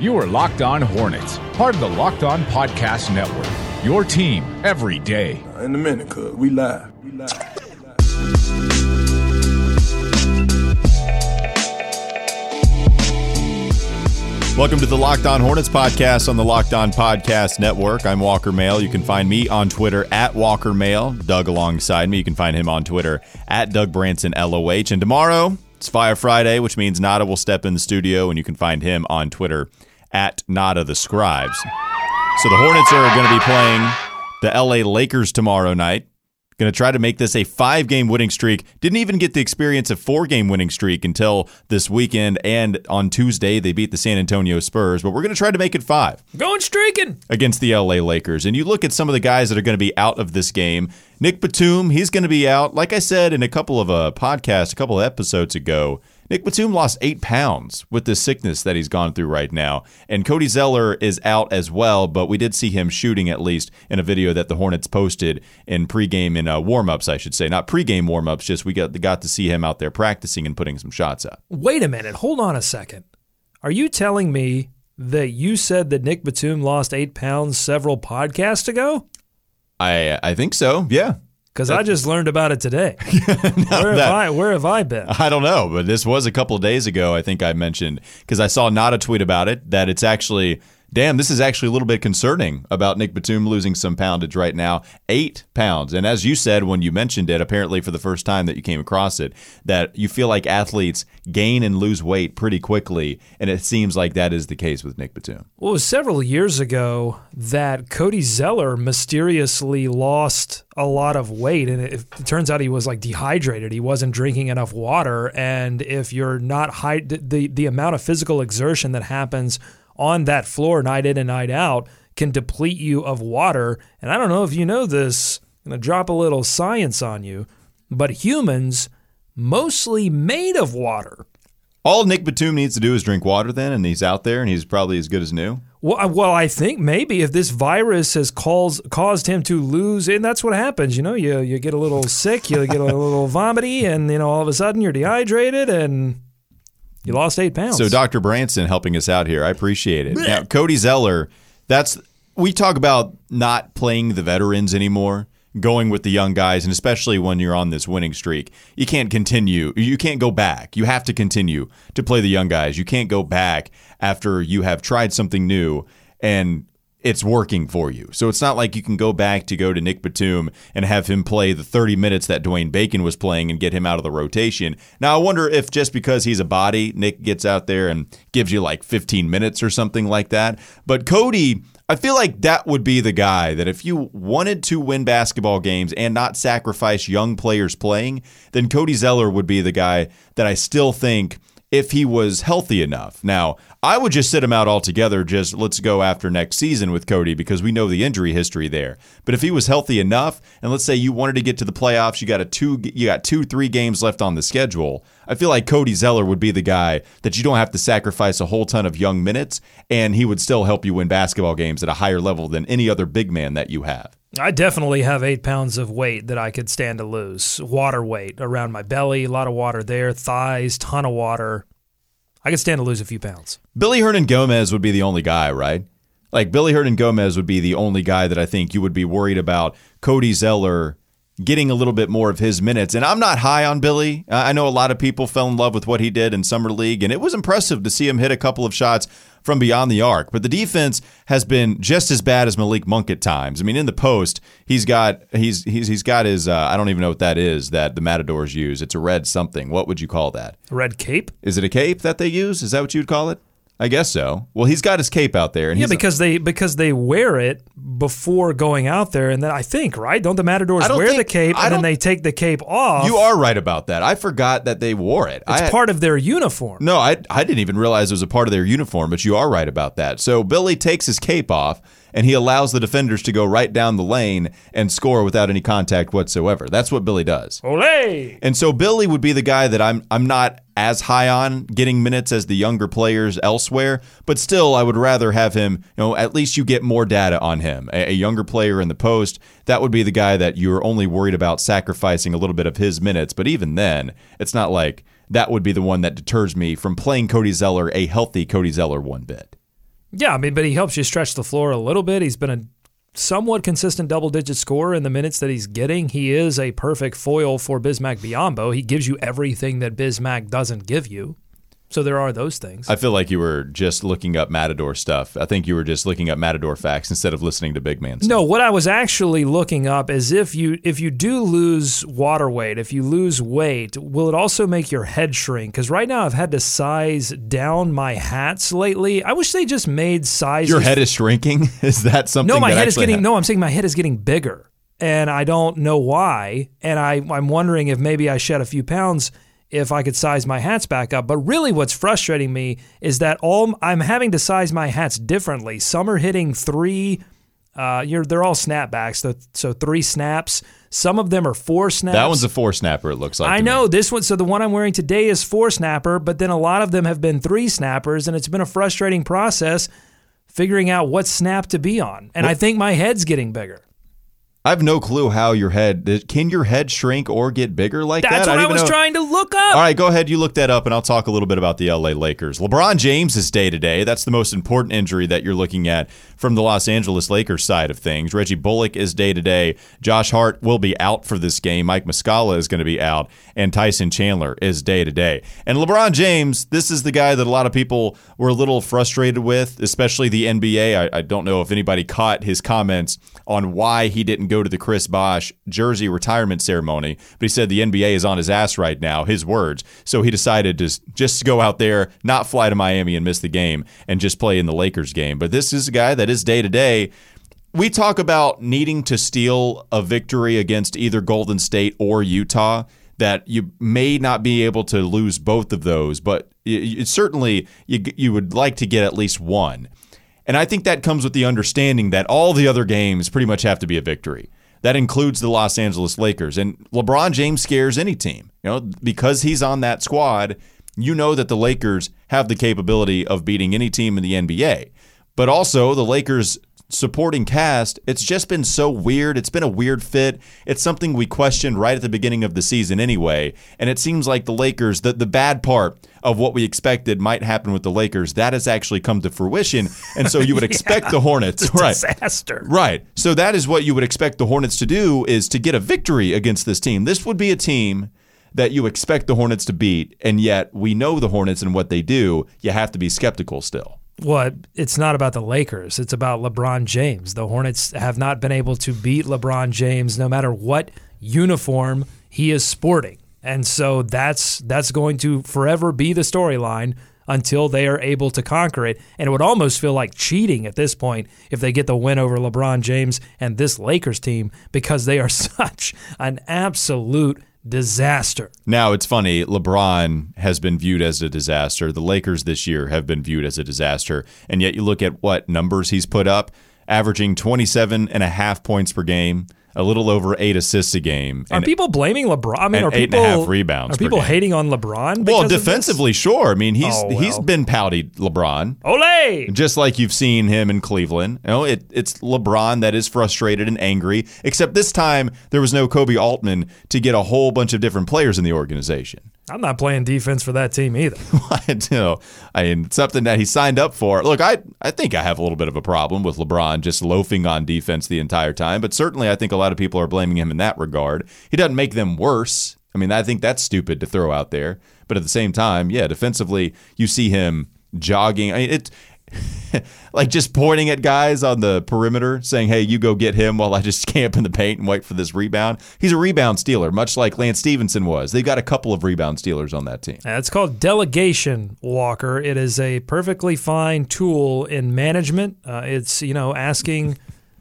You are Locked On Hornets, part of the Locked On Podcast Network. Your team every day. Uh, in a minute, cuz we live. We live. Welcome to the Locked On Hornets podcast on the Locked On Podcast Network. I'm Walker Mail. You can find me on Twitter at Walker Mail. Doug alongside me. You can find him on Twitter at Doug Branson LOH. And tomorrow, it's Fire Friday, which means Nada will step in the studio, and you can find him on Twitter at Nada the Scribes. So the Hornets are going to be playing the LA Lakers tomorrow night. Going to try to make this a five game winning streak. Didn't even get the experience of four game winning streak until this weekend. And on Tuesday, they beat the San Antonio Spurs. But we're going to try to make it five Going streaking. against the LA Lakers. And you look at some of the guys that are going to be out of this game. Nick Batum, he's going to be out. Like I said in a couple of uh, podcasts, a couple of episodes ago, Nick Batum lost eight pounds with the sickness that he's gone through right now. And Cody Zeller is out as well, but we did see him shooting at least in a video that the Hornets posted in pregame in uh, warm-ups, I should say. Not pregame warm-ups, just we got, got to see him out there practicing and putting some shots up. Wait a minute. Hold on a second. Are you telling me that you said that Nick Batum lost eight pounds several podcasts ago? I I think so, yeah. Because I just learned about it today. where have that- I? Where have I been? I don't know, but this was a couple of days ago. I think I mentioned because I saw not a tweet about it that it's actually damn. This is actually a little bit concerning about Nick Batum losing some poundage right now, eight pounds. And as you said when you mentioned it, apparently for the first time that you came across it, that you feel like athletes gain and lose weight pretty quickly, and it seems like that is the case with Nick Batum. Well, it was several years ago that Cody Zeller mysteriously lost a lot of weight, and it, it turns out he was like dehydrated. He wasn't drinking enough water, and if you're not high, the the amount of physical exertion that happens on that floor night in and night out can deplete you of water. And I don't know if you know this. I'm gonna drop a little science on you, but humans mostly made of water. All Nick Batum needs to do is drink water then, and he's out there, and he's probably as good as new. Well, I- well, I think maybe if this virus has caused caused him to lose, and that's what happens. You know, you you get a little sick, you get a little vomity, and you know all of a sudden you're dehydrated and you lost eight pounds. So Dr. Branson helping us out here. I appreciate it. Now, Cody Zeller, that's we talk about not playing the veterans anymore, going with the young guys, and especially when you're on this winning streak, you can't continue. You can't go back. You have to continue to play the young guys. You can't go back after you have tried something new and it's working for you. So it's not like you can go back to go to Nick Batum and have him play the 30 minutes that Dwayne Bacon was playing and get him out of the rotation. Now, I wonder if just because he's a body, Nick gets out there and gives you like 15 minutes or something like that. But Cody, I feel like that would be the guy that if you wanted to win basketball games and not sacrifice young players playing, then Cody Zeller would be the guy that I still think if he was healthy enough. Now, I would just sit him out altogether. Just let's go after next season with Cody because we know the injury history there. But if he was healthy enough, and let's say you wanted to get to the playoffs, you got a two, you got two, three games left on the schedule. I feel like Cody Zeller would be the guy that you don't have to sacrifice a whole ton of young minutes, and he would still help you win basketball games at a higher level than any other big man that you have. I definitely have eight pounds of weight that I could stand to lose. Water weight around my belly, a lot of water there, thighs, ton of water. I could stand to lose a few pounds. Billy Hernangómez would be the only guy, right? Like Billy Hernangómez would be the only guy that I think you would be worried about Cody Zeller getting a little bit more of his minutes. And I'm not high on Billy. I I know a lot of people fell in love with what he did in summer league, and it was impressive to see him hit a couple of shots from beyond the arc. But the defense has been just as bad as Malik Monk at times. I mean, in the post, he's got he's he's he's got his uh, I don't even know what that is that the Matadors use. It's a red something. What would you call that? Red cape? Is it a cape that they use? Is that what you'd call it? I guess so. Well, he's got his cape out there, and Yeah, because they because they wear it before going out there, and then I think right, don't the Matadors don't wear the cape I and then don't- they take the cape off? you are right about that. I forgot that they wore it. It's I, part of their uniform. No, I, I didn't even realize it was a part of their uniform, but you are right about that. So Billy takes his cape off and he allows the defenders to go right down the lane and score without any contact whatsoever. That's what Billy does. Olay! And so Billy would be the guy that I'm I'm not as high on getting minutes as the younger players elsewhere, but still I would rather have him, you know, at least you get more data on him. A, a younger player in the post, that would be the guy that you're only worried about sacrificing a little bit of his minutes, but even then, it's not like that would be the one that deters me from playing Cody Zeller, a healthy Cody Zeller one bit. Yeah, I mean, but he helps you stretch the floor a little bit. He's been a somewhat consistent double digit scorer in the minutes that he's getting. He is a perfect foil for Bismack Biyombo. He gives you everything that Bismack doesn't give you. So there are those things. I feel like you were just looking up Matador stuff. I think you were just looking up Matador facts instead of listening to Big Man. Stuff. No, what I was actually looking up is if you if you do lose water weight, if you lose weight, will it also make your head shrink? Because right now I've had to size down my hats lately. I wish they just made size. Your head is shrinking. Is that something? No, my head is getting. hap- No, I'm saying my head is getting bigger, and I don't know why. And I I'm wondering if maybe I shed a few pounds if I could size my hats back up. But really, what's frustrating me is that all I'm having to size my hats differently. Some are hitting three. Uh, you're they're all snapbacks, so, so three snaps. Some of them are four snaps. That one's a four snapper. It looks like. I to me. know this one. So the one I'm wearing today is four snapper, but then a lot of them have been three snappers, and it's been a frustrating process figuring out what snap to be on. And I think my head's getting bigger. I have no clue how your head can your head shrink or get bigger like That's that. what don't I was know. trying to look up. All right, go ahead. You look that up, and I'll talk a little bit about the LA Lakers. LeBron James is day to day. That's the most important injury that you're looking at from the Los Angeles Lakers side of things. Reggie Bullock is day to day. Josh Hart will be out for this game. Mike Muscala is going to be out, and Tyson Chandler is day to day. And LeBron James, this is the guy that a lot of people were a little frustrated with, especially the NBA. I, I don't know if anybody caught his comments on why he didn't go to the Chris Bosh jersey retirement ceremony, but he said the NBA is on his ass right now, his words. So he decided to just go out there, not fly to Miami and miss the game, and just play in the Lakers game. But this is a guy that is day to day. We talk about needing to steal a victory against either Golden State or Utah. That you may not be able to lose both of those, but it, it certainly you, you would like to get at least one. And I think that comes with the understanding that all the other games pretty much have to be a victory. That includes the Los Angeles Lakers. And LeBron James scares any team. You know, because he's on that squad, you know that the Lakers have the capability of beating any team in the NBA. But also the Lakers supporting cast, it's just been so weird. It's been a weird fit. It's something we questioned right at the beginning of the season anyway. And it seems like the Lakers, the, the bad part of what we expected might happen with the Lakers, that has actually come to fruition. And so you would expect the Hornets, right? Disaster. Right. So that is what you would expect the Hornets to do is to get a victory against this team. This would be a team that you expect the Hornets to beat, and yet we know the Hornets and what they do. You have to be skeptical still. Well, it's not about the Lakers. It's about LeBron James. The Hornets have not been able to beat LeBron James no matter what uniform he is sporting. And so that's that's going to forever be the storyline until they are able to conquer it. And it would almost feel like cheating at this point if they get the win over LeBron James and this Lakers team because they are such an absolute disaster. Now, it's funny. LeBron has been viewed as a disaster. The Lakers this year have been viewed as a disaster. And yet you look at what numbers he's put up, averaging 27 and a half points per game, a little over eight assists a game. Are and- people blaming LeBron? I mean, and are eight and people a half rebounds Are people game. hating on LeBron? well, because of this? defensively, sure. I mean, he's Oh, he's well. been pouty, LeBron. Ole! just like you've seen him in Cleveland. You know, it, it's LeBron that is frustrated and angry, except this time there was no Koby Altman to get a whole bunch of different players in the organization. I'm not playing defense for that team either. I know. I mean, something that he signed up for. Look, I I think I have a little bit of a problem with LeBron just loafing on defense the entire time, but certainly I think a lot of people are blaming him in that regard. He doesn't make them worse. I mean, I think that's stupid to throw out there, but at the same time, yeah, defensively, you see him jogging. I mean, it like just pointing at guys on the perimeter saying, "Hey, you go get him while I just camp in the paint and wait for this rebound." He's a rebound stealer, much like Lance Stephenson was. They've got a couple of rebound stealers on that team. It's called delegation, Walker. It is a perfectly fine tool in management. Uh, it's you know asking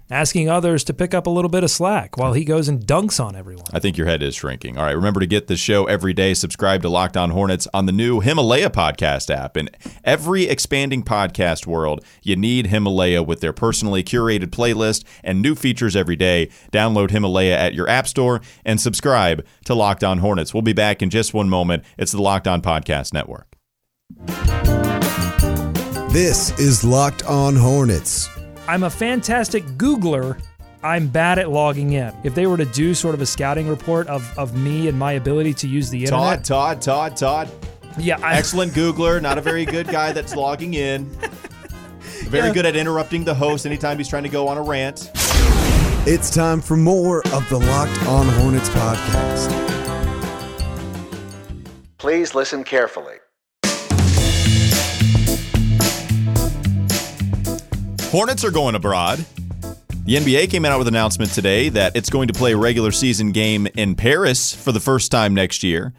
asking others to pick up a little bit of slack while he goes and dunks on everyone. I think your head is shrinking. All right, remember to get the show every day. Subscribe to Locked On Hornets on the new Himalaya podcast app. In every expanding podcast world, you need Himalaya with their personally curated playlist and new features every day. Download Himalaya at your app store and subscribe to Locked On Hornets. We'll be back in just one moment. It's the Locked On Podcast Network. This is Locked On Hornets. I'm a fantastic Googler. I'm bad at logging in. If they were to do sort of a scouting report of, of me and my ability to use the internet, Todd, Todd, Todd, Todd. yeah, I, Excellent Googler, not a very good guy that's logging in. Very good at interrupting the host anytime he's trying to go on a rant. It's time for more of the Locked On Hornets podcast. Please listen carefully. Hornets are going abroad. The NBA came out with an announcement today that it's going to play a regular season game in Paris for the first time next year.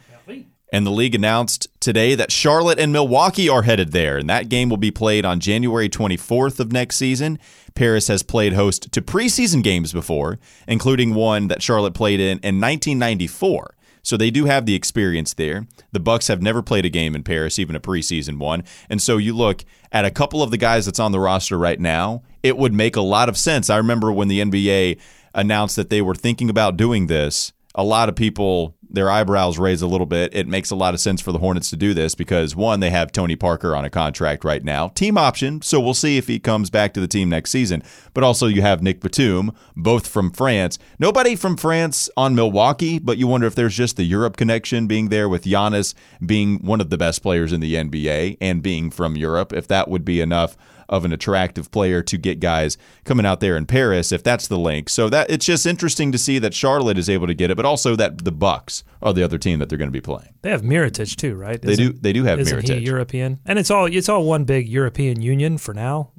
And the league announced today that Charlotte and Milwaukee are headed there, and that game will be played on January 24th of next season. Paris has played host to preseason games before, including one that Charlotte played in in 1994. So they do have the experience there. The Bucks have never played a game in Paris, even a preseason one. And so you look at a couple of the guys that's on the roster right now, it would make a lot of sense. I remember when the NBA announced that they were thinking about doing this, a lot of people their eyebrows raise a little bit. It makes a lot of sense for the Hornets to do this because one, they have Tony Parker on a contract right now, team option, so we'll see if he comes back to the team next season. But also you have Nick Batum, both from France. Nobody from France on Milwaukee, but you wonder if there's just the Europe connection being there with Giannis being one of the best players in the NBA and being from Europe, if that would be enough of an attractive player to get guys coming out there in Paris if that's the link. So that it's just interesting to see that Charlotte is able to get it, but also that the Bucks are the other team that they're going to be playing. They have Mirotic too, right? They do. They do have isn't Mirotic. he European? And it's all it's all one big European Union for now,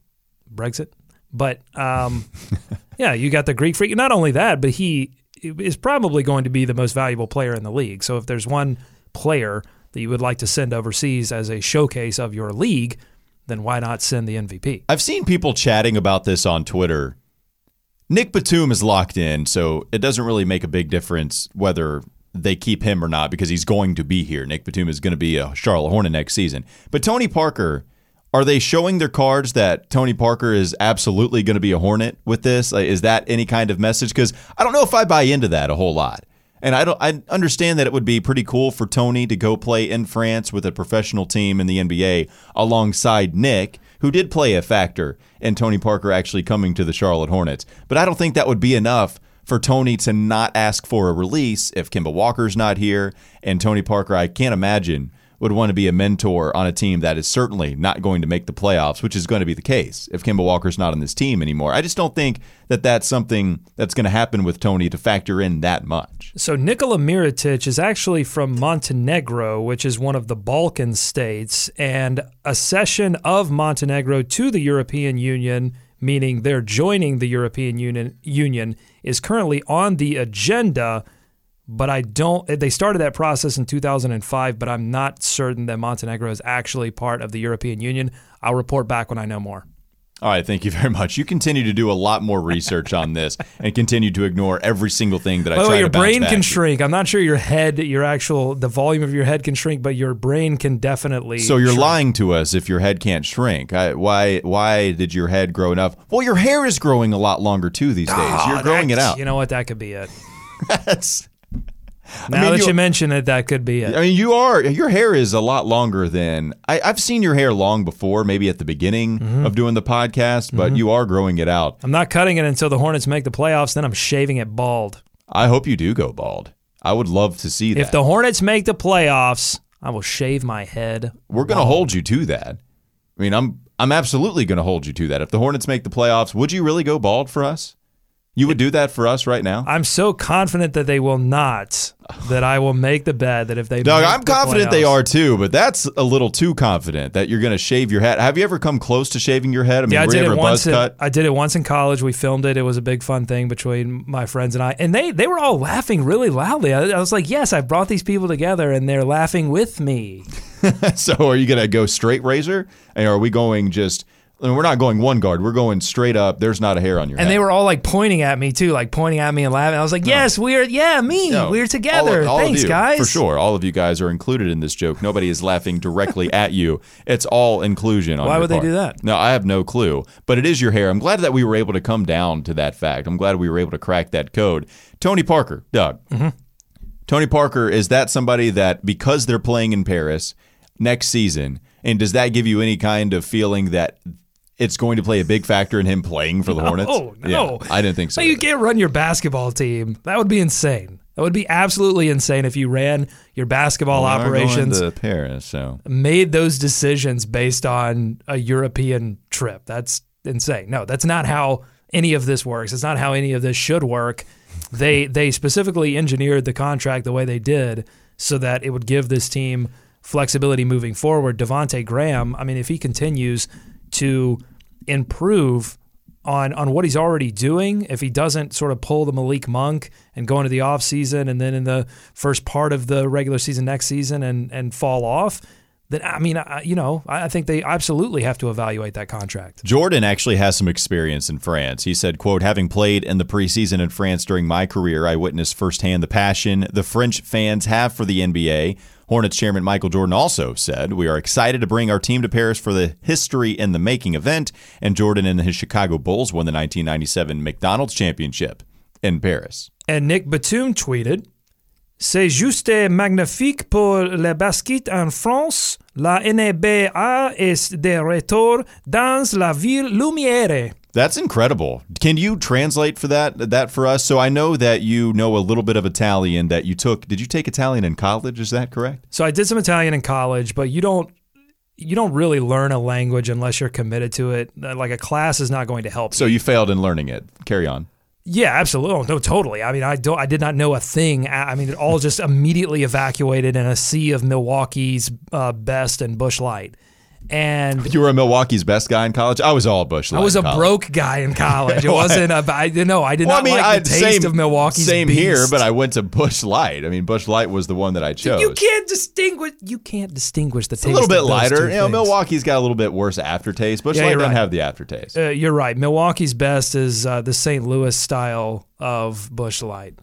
Brexit. But um, yeah, you got the Greek freak. Not only that, but he is probably going to be the most valuable player in the league. So if there's one player that you would like to send overseas as a showcase of your league, then why not send the MVP? I've seen people chatting about this on Twitter. Nick Batum is locked in, so it doesn't really make a big difference whether they keep him or not because he's going to be here. Nick Batum is going to be a Charlotte Hornet next season. But Tony Parker, are they showing their cards that Tony Parker is absolutely going to be a Hornet with this? Is that any kind of message? Because I don't know if I buy into that a whole lot. And I don't I understand that it would be pretty cool for Tony to go play in France with a professional team in the NBA alongside Nick, who did play a factor in Tony Parker actually coming to the Charlotte Hornets. But I don't think that would be enough for Tony to not ask for a release if Kemba Walker's not here and Tony Parker I can't imagine would want to be a mentor on a team that is certainly not going to make the playoffs, which is going to be the case if Kemba Walker's not on this team anymore. I just don't think that that's something that's going to happen with Tony to factor in that much. So Nikola Mirotic is actually from Montenegro, which is one of the Balkan states, and a cession of Montenegro to the European Union, meaning they're joining the European Union, Union is currently on the agenda but I don't. They started that process in 2005, but I'm not certain that Montenegro is actually part of the European Union. I'll report back when I know more. All right, thank you very much. You continue to do a lot more research on this and continue to ignore every single thing that I By the try way, your brain can shrink. I'm not sure your head, your actual, the volume of your head can shrink, but your brain can definitely. So you're shrink. lying to us if your head can't shrink. I, why? Why did your head grow enough? Well, your hair is growing a lot longer too these days. Ah, you're growing it out. You know what? That could be it. That's. Now mean, that you- you, mention it, that could be it. I mean, you are your hair is a lot longer than I, I've seen your hair long before, maybe at the beginning Mm-hmm. of doing the podcast, but you are growing it out. I'm not cutting it until the Hornets make the playoffs. Then I'm shaving it bald. I hope you do go bald. I would love to see that. If the Hornets make the playoffs, I will shave my head. We're going to hold you to that. I mean, I'm I'm absolutely going to hold you to that. If the Hornets make the playoffs, would you really go bald for us? You would do that for us right now? I'm so confident that they will not that I will make the bet that if they Doug, I'm the confident they are too, but that's a little too confident that you're going to shave your head. Have you ever come close to shaving your head? I mean, Yeah, I were you did ever it once. buzz in- cut? I did it once in college. We filmed it. It was a big fun thing between my friends and I, and they they were all laughing really loudly. I, I was like, "Yes, I brought these people together, and they're laughing with me." so are you going to go straight razor? And are we going just I mean, we're not going one guard. We're going straight up. There's not a hair on your And head. they were all like pointing at me too, like pointing at me and laughing. I was like, "Yes, we're yeah, me. No, we're together. all of- all Thanks, you, guys." For sure. All of you guys are included in this joke. Nobody is laughing directly at you. It's all inclusion. On Why would they do that? No, I have no clue. But it is your hair. I'm glad that we were able to come down to that fact. I'm glad we were able to crack that code. Tony Parker, Doug. Mm-hmm. Tony Parker, is that somebody that because they're playing in Paris next season, and does that give you any kind of feeling that it's going to play a big factor in him playing for the Hornets? Oh no, Yeah, I didn't think so. You either. can't run your basketball team. That would be insane. That would be absolutely insane if you ran your basketball We operations, going to Paris, so made those decisions based on a European trip. That's insane. No, that's not how any of this works. It's not how any of this should work. They they specifically engineered the contract the way they did so that it would give this team flexibility moving forward. Devonte Graham, I mean, if he continues to improve on on what he's already doing, if he doesn't sort of pull the Malik Monk and go into the offseason and then in the first part of the regular season next season and and fall off, then I mean, I, you know, I I think they absolutely have to evaluate that contract. Jordan actually has some experience in France. He said, quote, having played in the preseason in France during my career, I witnessed firsthand the passion the French fans have for the NBA. Hornets chairman Michael Jordan also said, We are excited to bring our team to Paris for the history in the making event. And Jordan and his Chicago Bulls won the 1997 McDonald's championship in Paris. And Nick Batum tweeted, C'est juste magnifique pour le basket en France. La NBA est de retour dans la ville lumière. That's incredible. Can you translate for that that for us? So I know that you know a little bit of Italian that you took. Did you take Italian in college? Is that correct? So I did some Italian in college, but you don't you don't really learn a language unless you're committed to it. Like a class is not going to help. So you failed in learning it. Carry on. Yeah, absolutely. Oh, no, totally. I mean, I don't. I did not know a thing. I mean, it all just immediately evacuated in a sea of Milwaukee's uh, best and Busch Light. And You were a Milwaukee's best guy in college. I was all Busch. I was a broke guy in college. It wasn't. A, I didn't know. I did Well, not I mean, like I the taste same, of Milwaukee's. Same beast. here, but I went to Busch Light. I mean, Busch Light was the one that I chose. You can't distinguish. You can't distinguish the it's taste. a little bit lighter. You know, things. Milwaukee's got a little bit worse aftertaste. Busch Yeah, Light you're doesn't have the aftertaste. Uh, you're right. Milwaukee's best is uh, the St. Louis style of Busch Light.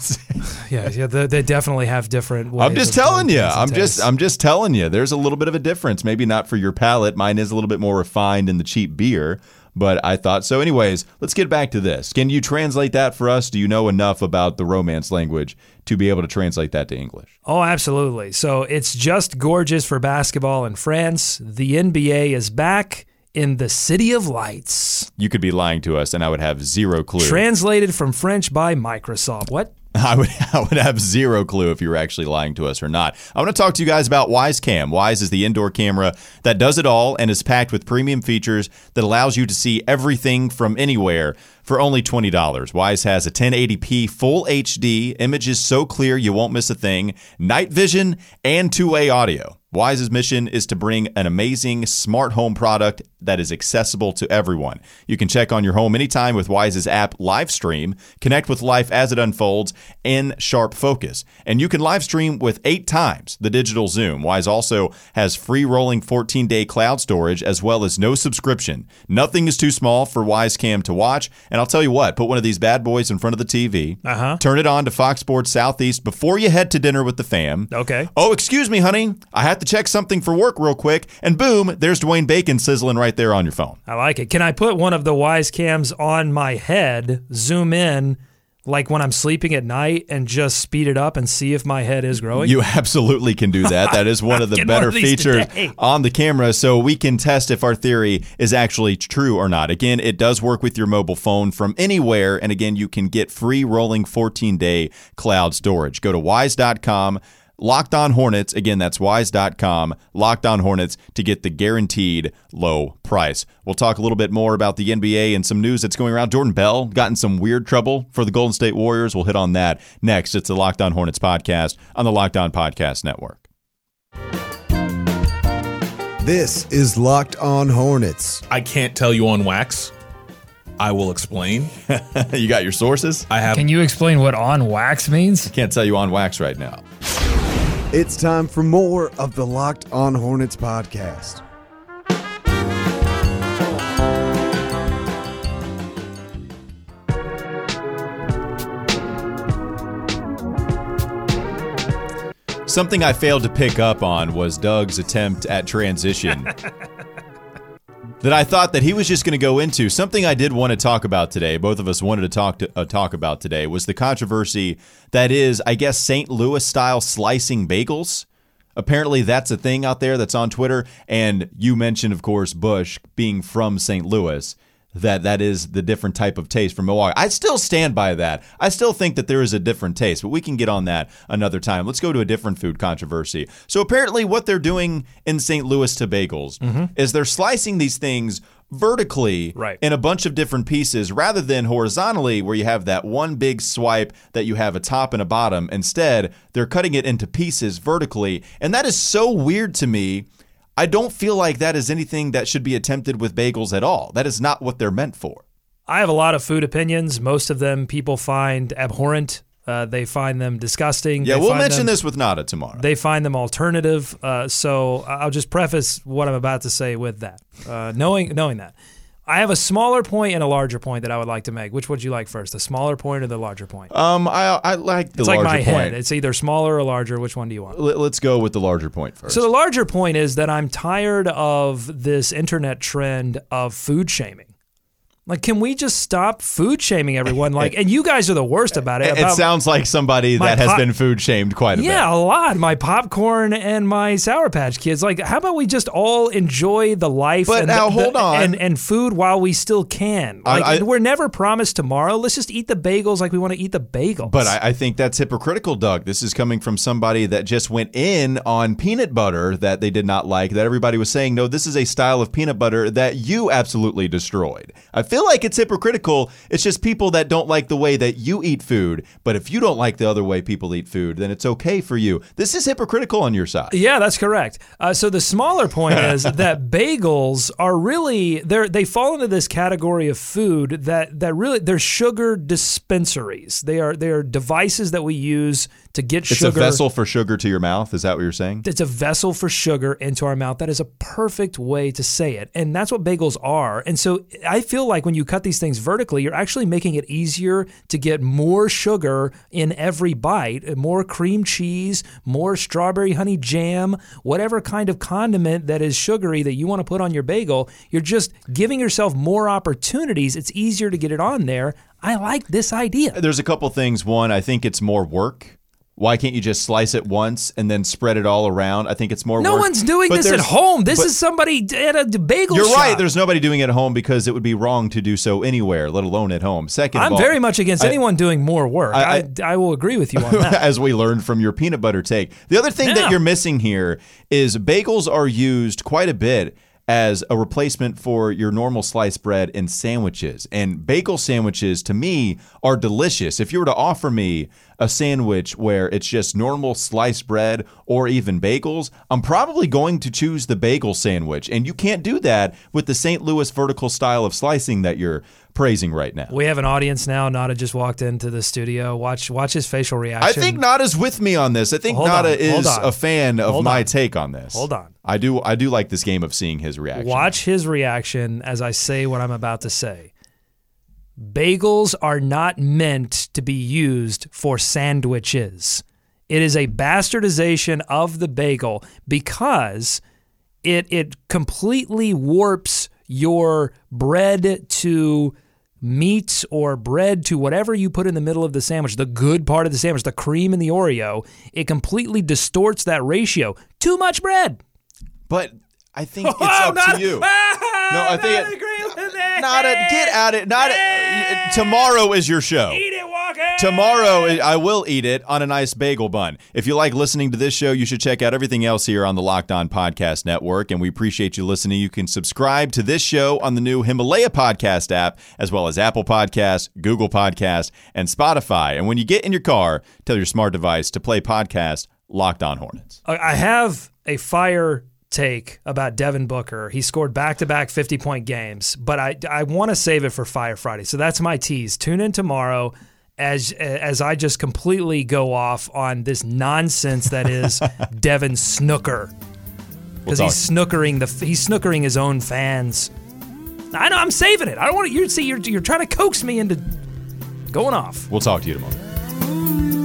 yeah, yeah, they, they definitely have different. I'm just telling you. I'm just tastes. I'm just telling you. There's a little bit of a difference. Maybe not for your palate. Mine is a little bit more refined in the cheap beer, but I thought so. Anyways, let's get back to this. Can you translate that for us? Do you know enough about the Romance language to be able to translate that to English? Oh, absolutely. So it's just gorgeous for basketball in France. The NBA is back in the City of Lights. You could be lying to us, and I would have zero clue. Translated from French by Microsoft. What? I would I would have zero clue if you were actually lying to us or not. I want to talk to you guys about Wyze Cam. Wyze is the indoor camera that does it all and is packed with premium features that allows you to see everything from anywhere for only $20. Wyze has a 1080p full HD, images so clear you won't miss a thing, night vision, and two-way audio. Wyze's mission is to bring an amazing smart home product that is accessible to everyone. You can check on your home anytime with Wyze's app live stream, connect with life as it unfolds, in sharp focus. And you can live stream with eight times the digital zoom. Wyze also has free rolling 14 day cloud storage as well as no subscription. Nothing is too small for Wyze Cam to watch. And I'll tell you what, put one of these bad boys in front of the TV, Uh-huh. turn it on to Fox Sports Southeast before you head to dinner with the fam. Okay. Oh, excuse me, honey. I have to check something for work real quick. And boom, there's Dwayne Bacon sizzling right there on your phone. I like it. Can I put one of the Wyze cams on my head, zoom in, like when I'm sleeping at night, and just speed it up and see if my head is growing? You absolutely can do that. That is one of the better of features today. on the camera so we can test if our theory is actually true or not. Again, it does work with your mobile phone from anywhere. And again, you can get free rolling 14 day cloud storage. Go to wyze.com. Locked on Hornets, again, that's wyze.com, locked on Hornets to get the guaranteed low price. We'll talk a little bit more about the NBA and some news that's going around. Jordan Bell got in some weird trouble for the Golden State Warriors. We'll hit on that next. It's the Locked on Hornets podcast on the Locked on Podcast Network. This is Locked On Hornets. I can't tell you on wax. I will explain. you got your sources? I have Can you explain what on wax means? Can't tell you on wax right now. It's time for more of the Locked On Hornets podcast. Something I failed to pick up on was Doug's attempt at transition. that I thought that he was just going to go into. Something I did want to talk about today. Both of us wanted to talk to uh, talk about today was the controversy that is, I guess, St. Louis style slicing bagels. Apparently, that's a thing out there that's on Twitter. And you mentioned, of course, Busch being from St. Louis. That that is the different type of taste from Milwaukee. I still stand by that. I still think that there is a different taste, but we can get on that another time. Let's go to a different food controversy. So apparently, what they're doing in St. Louis to bagels mm-hmm. is they're slicing these things vertically Right. in a bunch of different pieces rather than horizontally where you have that one big swipe that you have a top and a bottom. Instead, they're cutting it into pieces vertically. And that is so weird to me. I don't feel like that is anything that should be attempted with bagels at all. That is not what they're meant for. I have a lot of food opinions. Most of them people find abhorrent. Uh, they find them disgusting. Yeah, They we'll mention them- this with Nada tomorrow. They find them alternative. Uh, so I'll just preface what I'm about to say with that, uh, knowing knowing that. I have a smaller point and a larger point that I would like to make. Which would you like first, the smaller point or the larger point? um, I I like the it's like my point. head. It's either smaller or larger. Which one do you want? Let- Let's go with the larger point first. So the larger point is that I'm tired of this internet trend of food shaming. Like, can we just stop food shaming everyone? Like, and you guys are the worst about it. it, sounds like somebody that has pot- been food shamed quite a yeah, bit. Yeah, a lot. My popcorn and my Sour Patch Kids. Like, how about we just all enjoy the life? But and now, the- the- hold on. and, and food while we still can. I- Like, I- we're never promised tomorrow. Let's just eat the bagels like we want to eat the bagels. But I, I think that's hypocritical, Doug. This is coming from somebody that just went in on peanut butter that they did not like, that everybody was saying, no, this is a style of peanut butter that you absolutely destroyed. I feel like it's hypocritical. It's just people that don't like the way that you eat food. But if you don't like the other way people eat food, then it's okay for you. This is hypocritical on your side. Yeah, that's correct. Uh, so the smaller point is that bagels are really they they fall into this category of food that that really they're sugar dispensaries. They are they are devices that we use to get It's sugar. a vessel for sugar to your mouth. Is that what you're saying? It's a vessel for sugar into our mouth. That is a perfect way to say it. And that's what bagels are. And so I feel like when you cut these things vertically, you're actually making it easier to get more sugar in every bite, more cream cheese, more strawberry honey jam, whatever kind of condiment that is sugary that you want to put on your bagel. You're just giving yourself more opportunities. It's easier to get it on there. I like this idea. There's a couple things. One, I think it's more work. Why can't you just slice it once and then spread it all around? I think it's more No work. one's doing But this at home. This is somebody at a bagel You're shop. right. There's nobody doing it at home because it would be wrong to do so anywhere, let alone at home. Second, I'm all, very much against I- anyone doing more work. I- I, I, will agree with you on that. as we learned from your peanut butter take. The other thing Yeah. that you're missing here is bagels are used quite a bit as a replacement for your normal sliced bread in sandwiches. And bagel sandwiches to me are delicious. If you were to offer me a sandwich where it's just normal sliced bread or even bagels, I'm probably going to choose the bagel sandwich. And you can't do that with the St. Louis vertical style of slicing that you're praising right now. we have an audience now. Nada just walked into the studio. Watch watch his facial reaction. I think Nada's with me on this. I think on, Nada hold is a fan of Hold my on. take on this. Hold on. I do I do like this game of seeing his reaction. Watch his reaction as I say what I'm about to say. Bagels are not meant to be used for sandwiches. It is a bastardization of the bagel because it it completely warps your bread to meat or bread to whatever you put in the middle of the sandwich, the good part of the sandwich, the cream and the Oreo. It completely distorts that ratio. Too much bread. But I think it's Oh, up not- to you. no, I think not it- agree with that. Nada, get at it. Nada, tomorrow is your show. Eat it, Tomorrow, I will eat it on a nice bagel bun. If you like listening to this show, you should check out everything else here on the Locked On Podcast Network. And we appreciate you listening. You can subscribe to this show on the new Himalaya Podcast app, as well as Apple Podcasts, Google Podcasts, and Spotify. And when you get in your car, tell your smart device to play podcast Locked On Hornets. I I have a fire take about Devin Booker. He scored back-to-back 50-point games, but I I want to save it for Fire Friday. So that's my tease. Tune in tomorrow as as I just completely go off on this nonsense that is Devin Snooker. Because talk. he's snookering the he's snookering his own fans. I know I'm saving it. I don't want to. You see, you're you're trying to coax me into going off. We'll talk to you tomorrow.